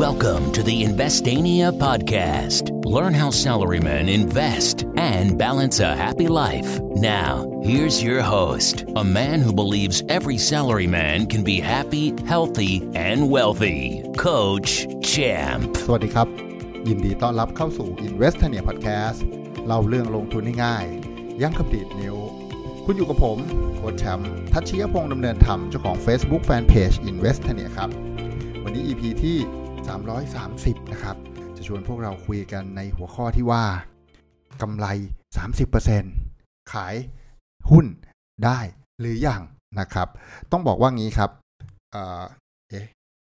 Welcome to the Investania podcast. Learn how salarymen invest and balance a happy life. Now, here's your host, a man who believes every salaryman can be happy, healthy, and wealthy. Coach Champ. สวัสดีครับ ยินดีต้อนรับเข้าสู่ Investania Podcast เล่าเรื่องลงทุนง่ายๆยั้งคำดีดนิ้ว คุณอยู่กับผมโค้ชแชมป์ทัชชียพงษ์ดำเนินธรรมเจ้าของ Facebook Fanpage Investania ครับ วันนี้ EP ที่ 330 นะครับ จะชวนพวกเราคุยกันในหัวข้อที่ว่ากำไร 30%ขายหุ้นได้หรืออยังนะครับ ต้องบอกว่างี้ครับเออเอ๊ะ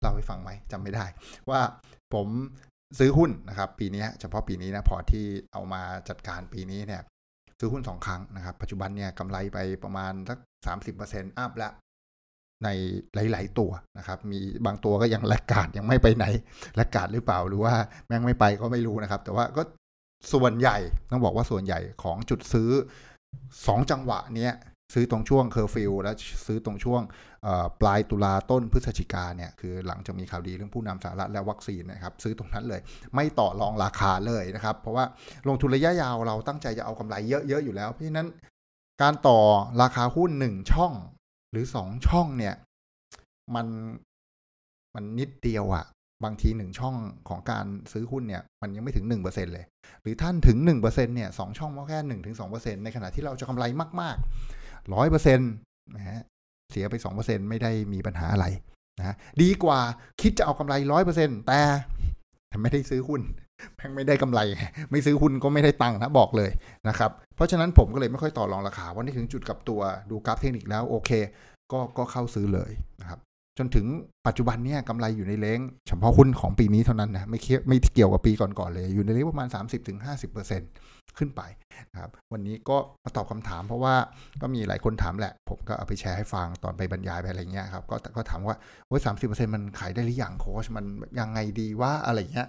เล่าให้ฟังไหมจำไม่ได้ ว่าผมซื้อหุ้นนะครับ ปีนี้เฉพาะปีนี้นะพอที่เอามาจัดการปีนี้เนี่ยซื้อหุ้นสองครั้งนะครับ ปัจจุบันเนี่ยกำไรไปประมาณสักสามสิบเปอร์เซ็นต์ up แล้ว ในหลาย ๆ ตัวนะครับ มีบางตัวก็ยัง laggard ยังไม่ไปไหน laggard หรือเปล่าหรือว่าแม่งไม่ไปก็ไม่รู้นะครับ แต่ว่าก็ส่วนใหญ่ต้องบอกว่าส่วนใหญ่ของจุดซื้อสองจังหวะเนี้ยซื้อตรงช่วงเคอร์ฟิวและซื้อตรงช่วงปลายตุลาต้นพฤศจิกาเนี่ยคือหลังจากมีข่าวดีเรื่องผู้นำสหรัฐและวัคซีนนะครับซื้อตรงนั้นเลย ไม่ต่อรองราคาเลยนะครับ เพราะว่าลงทุนระยะยาวเราตั้งใจจะเอากำไรเยอะๆอยู่แล้ว เพราะฉะนั้นการต่อราคาหุ้นหนึ่งช่อง หรือสองช่องเนี่ย มันมันนิดเดียวอะบางทีหนึ่งช่องของการซื้อหุ้นเนี่ย มันยังไม่ถึงหนึ่งเปอร์เซ็นเลย หรือท่านถึงหนึ่งเปอร์เซ็นเนี่ยสองช่องก็แค่หนึ่งถึงสองเปอร์เซ็นในขณะที่เราจะกำไรมากๆร้อยเปอร์เซ็นต์นะฮะเสียไปสองเปอร์เซ็นไม่ได้มีปัญหาอะไรนะดีกว่าคิดจะเอากำไรร้อยเปอร์เซ็นต่แต่ไม่ได้ซื้อหุ้น แม่งไม่ได้กำไร ไม่ซื้อหุ้นก็ไม่ได้ตังค์นะบอกเลยนะครับ เพราะฉะนั้นผมก็เลยไม่ค่อยต่อรองราคาวันนี้ถึงจุดกับตัวดูกราฟเทคนิคแล้วโอเค ก็ก็เข้าซื้อเลยนะครับ จนถึงปัจจุบันเนี่ยกำไรอยู่ในเลงเฉพาะหุ้นของปีนี้เท่านั้นนะไม่เกี่ยไม่เกี่ยวกับปีก่อนๆเลย อยู่ในเลงประมาณ 30-50%ขึ้นไปนะครับ วันนี้ก็มาตอบคำถามเพราะว่าก็มีหลายคนถามแหละ ผมก็เอาไปแชร์ให้ฟังตอนไปบรรยายไปอะไรเงี้ยครับ ก็ก็ถามว่าโอ้ยสามสิบเปอร์เซ็นต์มันขายได้หรือยังโค้ชมันยังไงดีว่าอะไรเงี้ย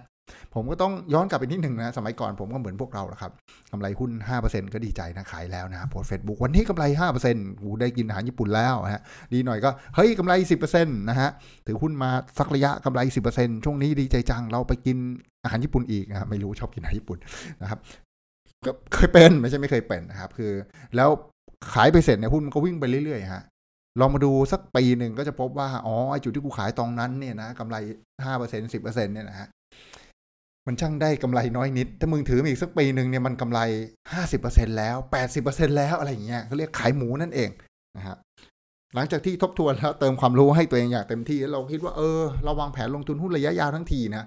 ผมก็ต้องย้อนกลับไปนิดหนึ่งนะ สมัยก่อนผมก็เหมือนพวกเราแหละครับกำไรหุ้น 5%ก็ดีใจนะ ขายแล้วนะโพสเฟซบุ๊กวันนี้กำไร 5%กูได้กินอาหารญี่ปุ่นแล้วฮะ ดีหน่อยก็ เฮ้ยกำไร 10%นะฮะ ถือหุ้นมาสักระยะกำไร 10%ช่วงนี้ดีใจจัง เราไปกินอาหารญี่ปุ่นอีกนะไม่รู้ชอบกินอาหารญี่ปุ่นนะครับก็เคยเป็นไม่ใช่ไม่เคยเป็นนะครับ คือ แล้วขายไปเสร็จเนี่ยหุ้นมันก็วิ่งไปเรื่อยๆฮะลองมาดูสักปีหนึ่งก็จะพบว่า อ๋อไอจุดที่กูขายตรงนั้นเนี่ยนะกำไรห้าเปอร์เซ็นสิบเปอร์เซ็นเนี่ยนะฮะ มันช่างได้กำไรน้อยนิด ถ้ามึงถือมาอีกสักปีหนึ่งเนี่ยมันกำไรห้าสิบเปอร์เซ็นแล้วแปดสิบเปอร์เซ็นแล้วอะไรอย่างเงี้ยเขาเรียกขายหมูนั่นเองนะฮะหลังจากที่ทบทวนแล้วเติมความรู้ให้ตัวเองอย่างเต็มที่แล้วเราคิดว่าเออเราวางแผนลงทุนหุ้นระยะยาวทั้งทีนะ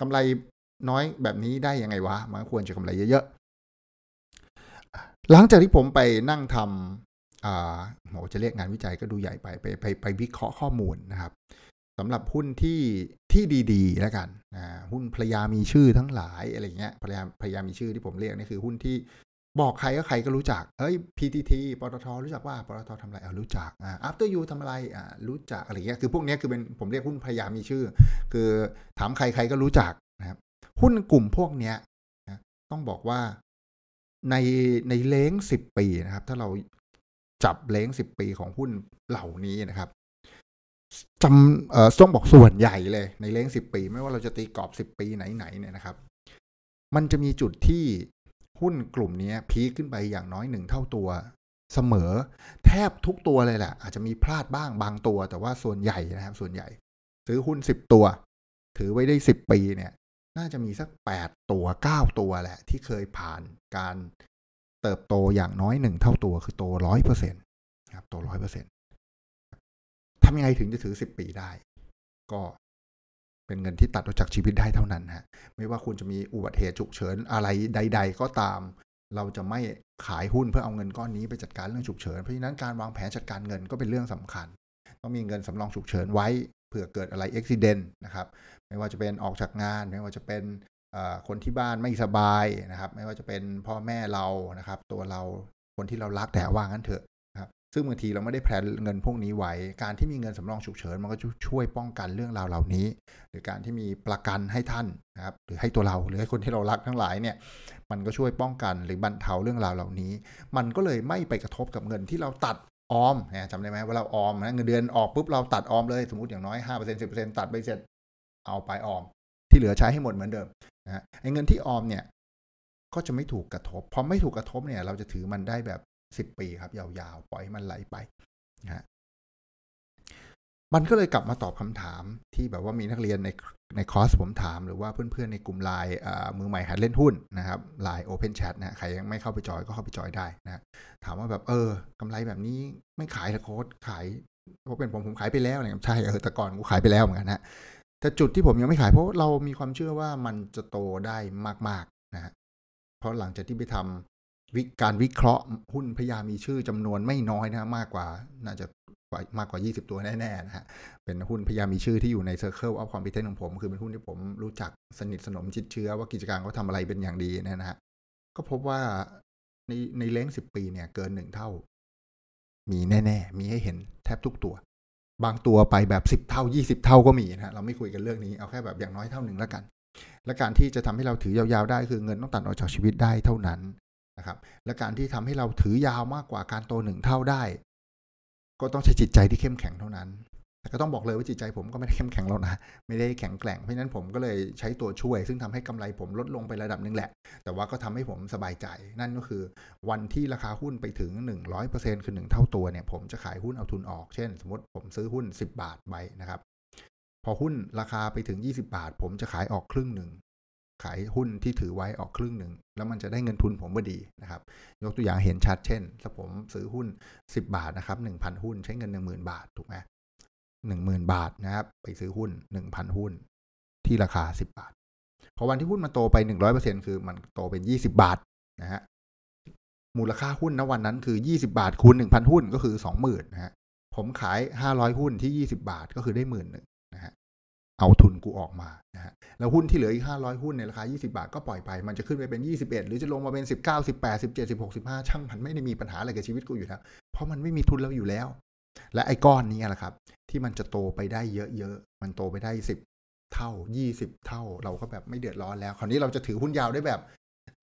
กำไรน้อยแบบนี้ได้ยังไงวะ มันควรจะกำไรเยอะๆ หลังจากที่ผมไปนั่งทำอ่าโหจะเรียกงานวิจัยก็ดูใหญ่ไปไปไปไปวิเคราะห์ข้อมูลนะครับ สำหรับหุ้นที่ที่ดีๆแล้วกันอ่าหุ้นภรรยามีชื่อทั้งหลายอะไรเงี้ยภรรยาภรรยามีชื่อที่ผมเรียกนี่คือหุ้นที่บอกใครก็ใครก็รู้จัก เฮ้ย PTT ปตทรู้จักว่าปตททำอะไรอ่ารู้จัก อ่า After You ทำอะไร อ่า รู้จัก อะไรเงี้ย คือพวกนี้คือเป็น ผมเรียกหุ้นภรรยามีชื่อ คือถามใครใครก็รู้จักนะครับ หุ้นกลุ่มพวกเนี้ยนะต้องบอกว่าในในเล้งสิบปีนะครับ ถ้าเราจับเล้งสิบปีของหุ้นเหล่านี้นะครับ จำเอ่อต้องบอกส่วนใหญ่เลยในเล้งสิบปี ไม่ว่าเราจะตีกรอบสิบปีไหนๆเนี่ยนะครับ มันจะมีจุดที่หุ้นกลุ่มนี้พีคขึ้นไปอย่างน้อยหนึ่งเท่าตัวเสมอ แทบทุกตัวเลยแหละอาจจะมีพลาดบ้างบางตัว แต่ว่าส่วนใหญ่นะครับ ส่วนใหญ่ ซื้อหุ้นสิบตัว ถือไว้ได้สิบปีเนี่ย น่าจะมีสักแปดตัวเก้าตัวแหละ ที่เคยผ่านการเติบโตอย่างน้อยหนึ่งเท่าตัวคือโตร้อยเปอร์เซ็นต์ครับโตร้อยเปอร์เซ็นต์ ทำยังไงถึงจะถือสิบปีได้ ก็เป็นเงินที่ตัดออกจากชีวิตได้เท่านั้นฮะไม่ว่าคุณจะมีอุบัติเหตุฉุกเฉินอะไรใด ๆ ก็ตาม เราจะไม่ขายหุ้นเพื่อเอาเงินก้อนนี้ไปจัดการเรื่องฉุกเฉินเพราะฉะนั้นการวางแผนจัดการเงินก็เป็นเรื่องสำคัญ ต้องมีเงินสำรองฉุกเฉินไว้เผื่อเกิดอะไรอุบิเหตุนะครับไม่ว่าจะเป็นออกจากงาน ไม่ว่าจะเป็นคนที่บ้านไม่สบายนะครับ ไม่ว่าจะเป็นพ่อแม่เรานะครับ ตัวเราคนที่เรารักแต่ว่างั้นเถอะ ซึ่งบางทีเราไม่ได้แพลนเงินพวกนี้ไว้ การที่มีเงินสำรองฉุกเฉินมันก็ช่วยป้องกันเรื่องราวเหล่านี้ หรือการที่มีประกันให้ท่านนะครับหรือให้ตัวเราหรือให้คนที่เรารักทั้งหลายเนี่ยมันก็ช่วยป้องกันหรือบรรเทาเรื่องราวเหล่านี้ มันก็เลยไม่ไปกระทบกับเงินที่เราตัดออมนะจำได้ไหมว่าเราออมนะเงินเดือนออกปุ๊บเราตัดออมเลยสมมติอย่างน้อยห้าเปอร์เซ็นต์สิบเปอร์เซ็นต์ตัดไปเสร็จเอาไปออม ที่เหลือใช้ให้หมดเหมือนเดิมนะไอ้เงินที่ออมเนี่ยก็จะไม่ถูกกระทบ พอไม่ถูกกระทบเนี่ย เราจะถือมันได้แบบ สิบปีครับ ยาวๆ ปล่อยมันไหลไปนะมันก็เลยกลับมาตอบคำถามที่แบบว่ามีนักเรียนในในคอร์สผมถาม หรือว่าเพื่อนๆในกลุ่มไลน์มือใหม่หัดเล่นหุ้นนะครับไลน์โอเพนแชทนะใครยังไม่เข้าไปจอยก็เข้าไปจอยได้นะถามว่าแบบเออกำไรแบบนี้ไม่ขายละโค้ดขายเพราะเป็นผมผมขายไปแล้วอะไรใช่เออแต่ก่อนกูขายไปแล้วเหมือนกันนะแต่จุดที่ผมยังไม่ขายเพราะเรามีความเชื่อว่ามันจะโตได้มากๆนะฮะเพราะหลังจากที่ไปทำวิ การวิเคราะห์หุ้นพยามีชื่อจำนวนไม่น้อยนะมากกว่าน่าจะมากกว่า 20 ตัวแน่ๆนะฮะ เป็นหุ้นพยามีชื่อที่อยู่ใน Circle of Competence ของผม คือเป็นหุ้นที่ผมรู้จักสนิทสนมชิดเชื้อว่ากิจการเขาทาอะไรเป็นอย่างดีนะฮะ ก็พบว่าในในเล้งสิบปีเนี่ยเกินหนึ่งเท่า มีแน่ ๆ มีให้เห็นแทบทุกตัว บางตัวไปแบบสิบเท่ายี่สิบเท่าก็มีนะฮะ เราไม่คุยกันเรื่องนี้ เอาแค่แบบอย่างน้อยเท่าหนึ่งแล้วกัน และการที่จะทำให้เราถือยาวๆได้คือเงินต้องตัดออกจากชีวิตได้เท่านั้น นะครับและการที่ทำให้เราถือยาวมากกว่าการโตหนึ่งเท่าได้ ก็ต้องใช้จิตใจที่เข้มแข็งเท่านั้น แต่ก็ต้องบอกเลยว่าจิตใจผมก็ไม่ได้เข้มแข็งแล้วนะไม่ได้แข็งแกร่งเพราะนั้นผมก็เลยใช้ตัวช่วย ซึ่งทำให้กำไรผมลดลงไประดับหนึ่งแหละ แต่ว่าก็ทำให้ผมสบายใจ นั่นก็คือวันที่ราคาหุ้นไปถึง 100%คือ 1 เท่าตัวเนี่ยผมจะขายหุ้นเอาทุนออกเช่น สมมติผมซื้อหุ้น 10 บาทใบนะครับพอหุ้นราคาไปถึง 20 บาท ผมจะขายออกครึ่งหนึ่ง ขายหุ้นที่ถือไว้ออกครึ่งหนึ่ง แล้วมันจะได้เงินทุนผมพอดีนะครับ ยกตัวอย่างเห็นชัดเช่น ถ้าผมซื้อหุ้น 10 บาทนะครับ1,000 หุ้น ใช้เงิน 10,000 บาทถูกไหมหนึ่งหมื่นบาทนะครับ ไปซื้อหุ้น 1,000 หุ้น ที่ราคา 10 บาท พอวันที่หุ้นมันโตไป 100%คือมันโตเป็น 20 บาทนะฮะมูลค่าหุ้นณวันนั้นคือ 20 บาทคูณ1,000 หุ้นก็คือ 20,000นะฮะผมขาย 500 หุ้นที่ 20 บาทก็คือได้หมื่นหนึ่ง เอาทุนกูออกมานะฮะแล้วหุ้นที่เหลืออีก 500 หุ้นในราคา 20 บาทก็ปล่อยไป มันจะขึ้นไปเป็น 21 หรือจะลงมาเป็น 19 18 17 16 15 ช่างมันไม่ได้มีปัญหาอะไรกับชีวิตกูอยู่แล้วเพราะมันไม่มีทุนแล้วอยู่แล้ว และไอ้ก้อนนี้แหละครับ ที่มันจะโตไปได้เยอะๆ มันโตไปได้ 10 เท่า 20 เท่าเราก็แบบไม่เดือดร้อนแล้ว คราวนี้เราจะถือหุ้นยาวได้แบบ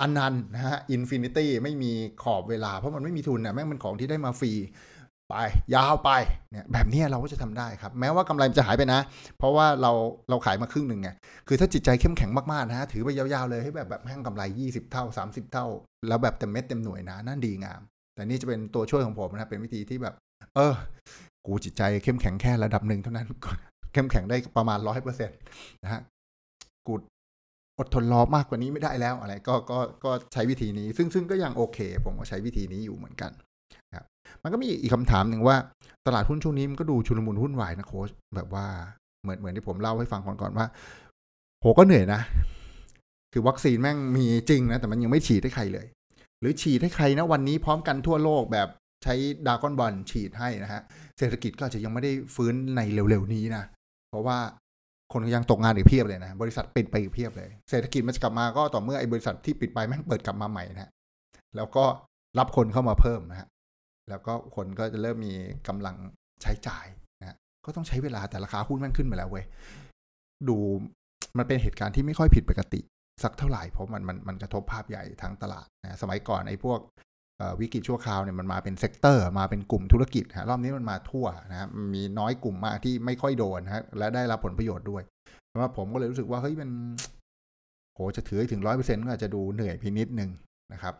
อนันต์นะฮะ infinity ไม่มีขอบเวลาเพราะมันไม่มีทุนนะแม่งมันของที่ได้มาฟรี ไปยาวไปเนี่ยแบบนี้เราก็จะทำได้ครับ แม้ว่ากำไรมันจะหายไปนะ เพราะว่าเราเราขายมาครึ่งหนึ่งไงคือถ้าจิตใจเข้มแข็งมากๆนะ ถือไปยาวๆเลยให้แบบแบบแห้งกำไร 20 เท่า 30 เท่า แล้วแบบเต็มเม็ดเต็มหน่วยนะนั่นดีงาม แต่นี่จะเป็นตัวช่วยของผมนะเป็นวิธีที่แบบ เออ กูจิตใจเข้มแข็งแค่ระดับหนึ่งเท่านั้นเข้มแข็งได้ประมาณร้อยเปอร์เซ็นต์นะฮะกูอดทนรอมากกว่านี้ไม่ได้แล้วอะไรก็ก็ก็ใช้วิธีนี้ ซึ่งซึ่งก็ยังโอเค ผมก็ใช้วิธีนี้อยู่เหมือนกันครับ มันก็มีอีกคำถามหนึ่งว่าตลาดหุ้นช่วงนี้มันก็ดูชุลมุนหุ้นวายนะโค้ชแบบว่าเหมือนเหมือนที่ผมเล่าให้ฟังก่อนก่อนว่าโหก็เหนื่อยนะ คือวัคซีนแม่งมีจริงนะ แต่มันยังไม่ฉีดให้ใครเลย หรือฉีดให้ใครนะวันนี้พร้อมกันทั่วโลกแบบใช้ดากอนบอลฉีดให้นะฮะ เศรษฐกิจก็อาจจะยังไม่ได้ฟื้นในเร็วๆนี้นะ เพราะว่าคนยังตกงานอีกเพียบเลยนะ บริษัทปิดไปอีกเพียบเลย เศรษฐกิจมันจะกลับมาก็ต่อเมื่อไอ้บริษัทที่ปิดไปแม่งเปิดกลับมาใหม่นะแล้วก็รับคนเข้ามาเพิ่มนะฮะ แล้วก็คนก็จะเริ่มมีกำลังใช้จ่ายนะก็ต้องใช้เวลาแต่ราคาหุ้นมันขึ้นมาแล้วเว้ยดูมันเป็นเหตุการณ์ที่ไม่ค่อยผิดปกติ สักเท่าไหร่เพราะมันมันมันกระทบภาพใหญ่ทั้งตลาดนะสมัยก่อนไอ้พวกวิกฤตชั่วคราวเนี่ยมันมาเป็น sector มาเป็นกลุ่มธุรกิจฮะรอบนี้มันมาทั่วนะมีน้อยกลุ่มมากที่ไม่ค่อยโดนฮะและได้รับผลประโยชน์ด้วยเพราะว่าผมก็เลยรู้สึกว่าเฮ้ยมันโหจะถือถึงร้อยเปอร์เซ็นต์ก็อาจจะดูเหนื่อยไปนิดนึงนะครับ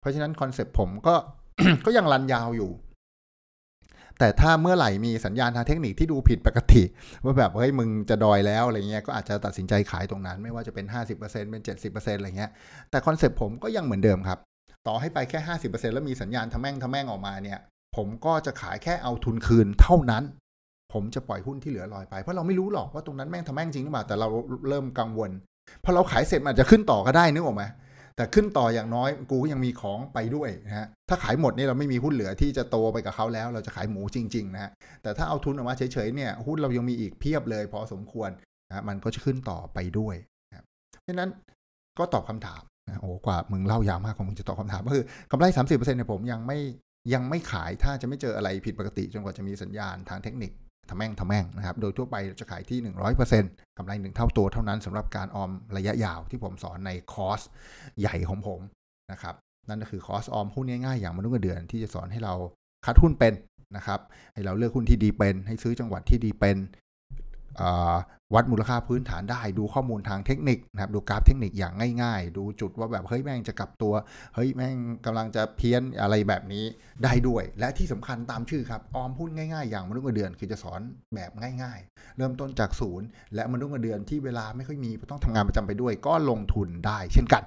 เพราะฉะนั้นคอนเซปต์ผมก็ ก็ยัง run ยาวอยู่ แต่ถ้าเมื่อไหร่มีสัญญาณทางเทคนิคที่ดูผิดปกติ ว่าแบบเฮ้ยมึงจะดอยแล้วอะไรเงี้ยก็อาจจะตัดสินใจขายตรงนั้น ไม่ว่าจะเป็น 50%เป็น70%อะไรเงี้ยแต่คอนเซปต์ผมก็ยังเหมือนเดิมครับ ต่อให้ไปแค่ 50%แล้วมีสัญญาณทะแม่งทะแม่งออกมาเนี่ย ผมก็จะขายแค่เอาทุนคืนเท่านั้นผมจะปล่อยหุ้นที่เหลือลอยไป เพราะเราไม่รู้หรอกว่าตรงนั้นแม่งทะแม่งจริงหรือเปล่าแต่เราเริ่มกังวลพอเราขายเสร็จมันจะขึ้นต่อก็ได้นึกออกไหม แต่ขึ้นต่ออย่างน้อยกูก็ยังมีของไปด้วยนะฮะถ้าขายหมดนี่เราไม่มีหุ้นเหลือที่จะโตไปกับเขาแล้ว เราจะขายหมูจริงๆนะฮะแต่ถ้าเอาทุนออกมาเฉยๆเนี่ยหุ้นเรายังมีอีกเพียบเลยพอสมควรนะมันก็จะขึ้นต่อไปด้วยนะเพราะนั้นก็ตอบคำถามนะโอ้กว่ามึงเล่ายาวมากของมึงจะตอบคำถามก็คือกำไรสามสิบเปอร์เซ็นต์เนี่ยผมยังไม่ยังไม่ขายถ้าจะไม่เจออะไรผิดปกติจนกว่าจะมีสัญญาณทางเทคนิค ทะแม่งทะแม่งนะครับ โดยทั่วไปจะขายที่ 100%กำไรหนึ่งเท่าตัวเท่านั้นสำหรับการออมระยะยาวที่ผมสอนในคอร์สใหญ่ของผมนะครับ นั่นก็คือคอร์สออมหุ้นง่ายๆอย่างมนุษย์เงินเดือนที่จะสอนให้เราคัดหุ้นเป็นนะครับ ให้เราเลือกหุ้นที่ดีเป็น ให้ซื้อจังหวะที่ดีเป็น วัดมูลค่าพื้นฐานได้ดูข้อมูลทางเทคนิคนะครับดูกราฟเทคนิคอย่างง่าย ๆ ดูจุดว่าแบบเฮ้ยแม่งจะกลับตัวเฮ้ยแม่งกำลังจะเพี้ยนอะไรแบบนี้ได้ด้วย และที่สำคัญตามชื่อครับออมหุ้นง่ายๆ อย่างมนุษย์เงินเดือนคือจะสอนแบบง่าย ๆ เริ่มต้นจากศูนย์และมนุษย์เงินเดือนที่เวลาไม่ค่อยมีต้องทำงานประจำไปด้วย ก็ลงทุนได้ เช่นกัน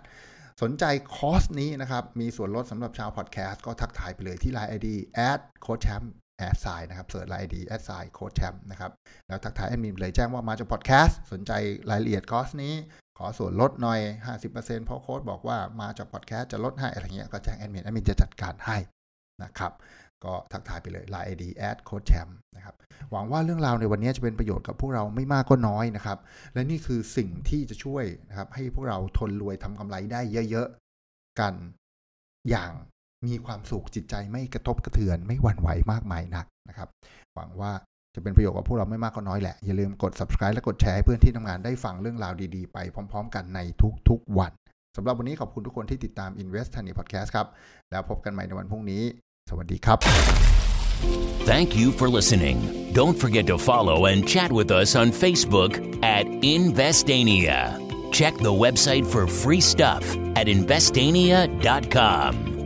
สนใจคอร์สนี้นะครับ มีส่วนลดสำหรับชาวพอดแคสต์ก็ทักทายไปเลยที่ Line ID at โค้ชแชมป์ at sign นะครับ search Line ID at sign โค้ชแชมป์นะครับ แล้วทักทายแอดมินเลยแจ้งว่ามาจากพอดแคสต์สนใจรายละเอียดคอร์สนี้ ขอส่วนลดหน่อย 50%เพราะโค้ชบอกว่ามาจากพอดแคสต์จะลดให้อะไรเงี้ยก็แจ้งแอดมินแอดมินจะจัดการให้นะครับ ก็ทักทายไปเลย Line ID แอดโค้ชแชมป์นะครับ หวังว่าเรื่องราวในวันนี้จะเป็นประโยชน์กับพวกเราไม่มากก็น้อยนะครับ และนี่คือสิ่งที่จะช่วยนะครับให้พวกเราทนรวยทำกำไรได้เยอะๆ กันอย่าง มีความสุขจิตใจไม่กระทบกระเทือน ไม่หวั่นไหวมากมายนักนะครับ หวังว่าจะเป็นประโยชน์กับพวกเราไม่มากก็น้อยแหละ อย่าลืมกด subscribe และกดแชร์ให้เพื่อนที่ทำงานได้ฟังเรื่องราวดีๆ ไปพร้อม ๆ กันในทุกๆวันสำหรับวันนี้ขอบคุณทุกคนที่ติดตาม Invest Honey Podcast ครับ แล้วพบกันใหม่ในวันพรุ่งนี้ สวัสดีครับ Thank you for listening. Don't forget to follow and chat with us on Facebook at Investania. Check the website for free stuff at investania.com.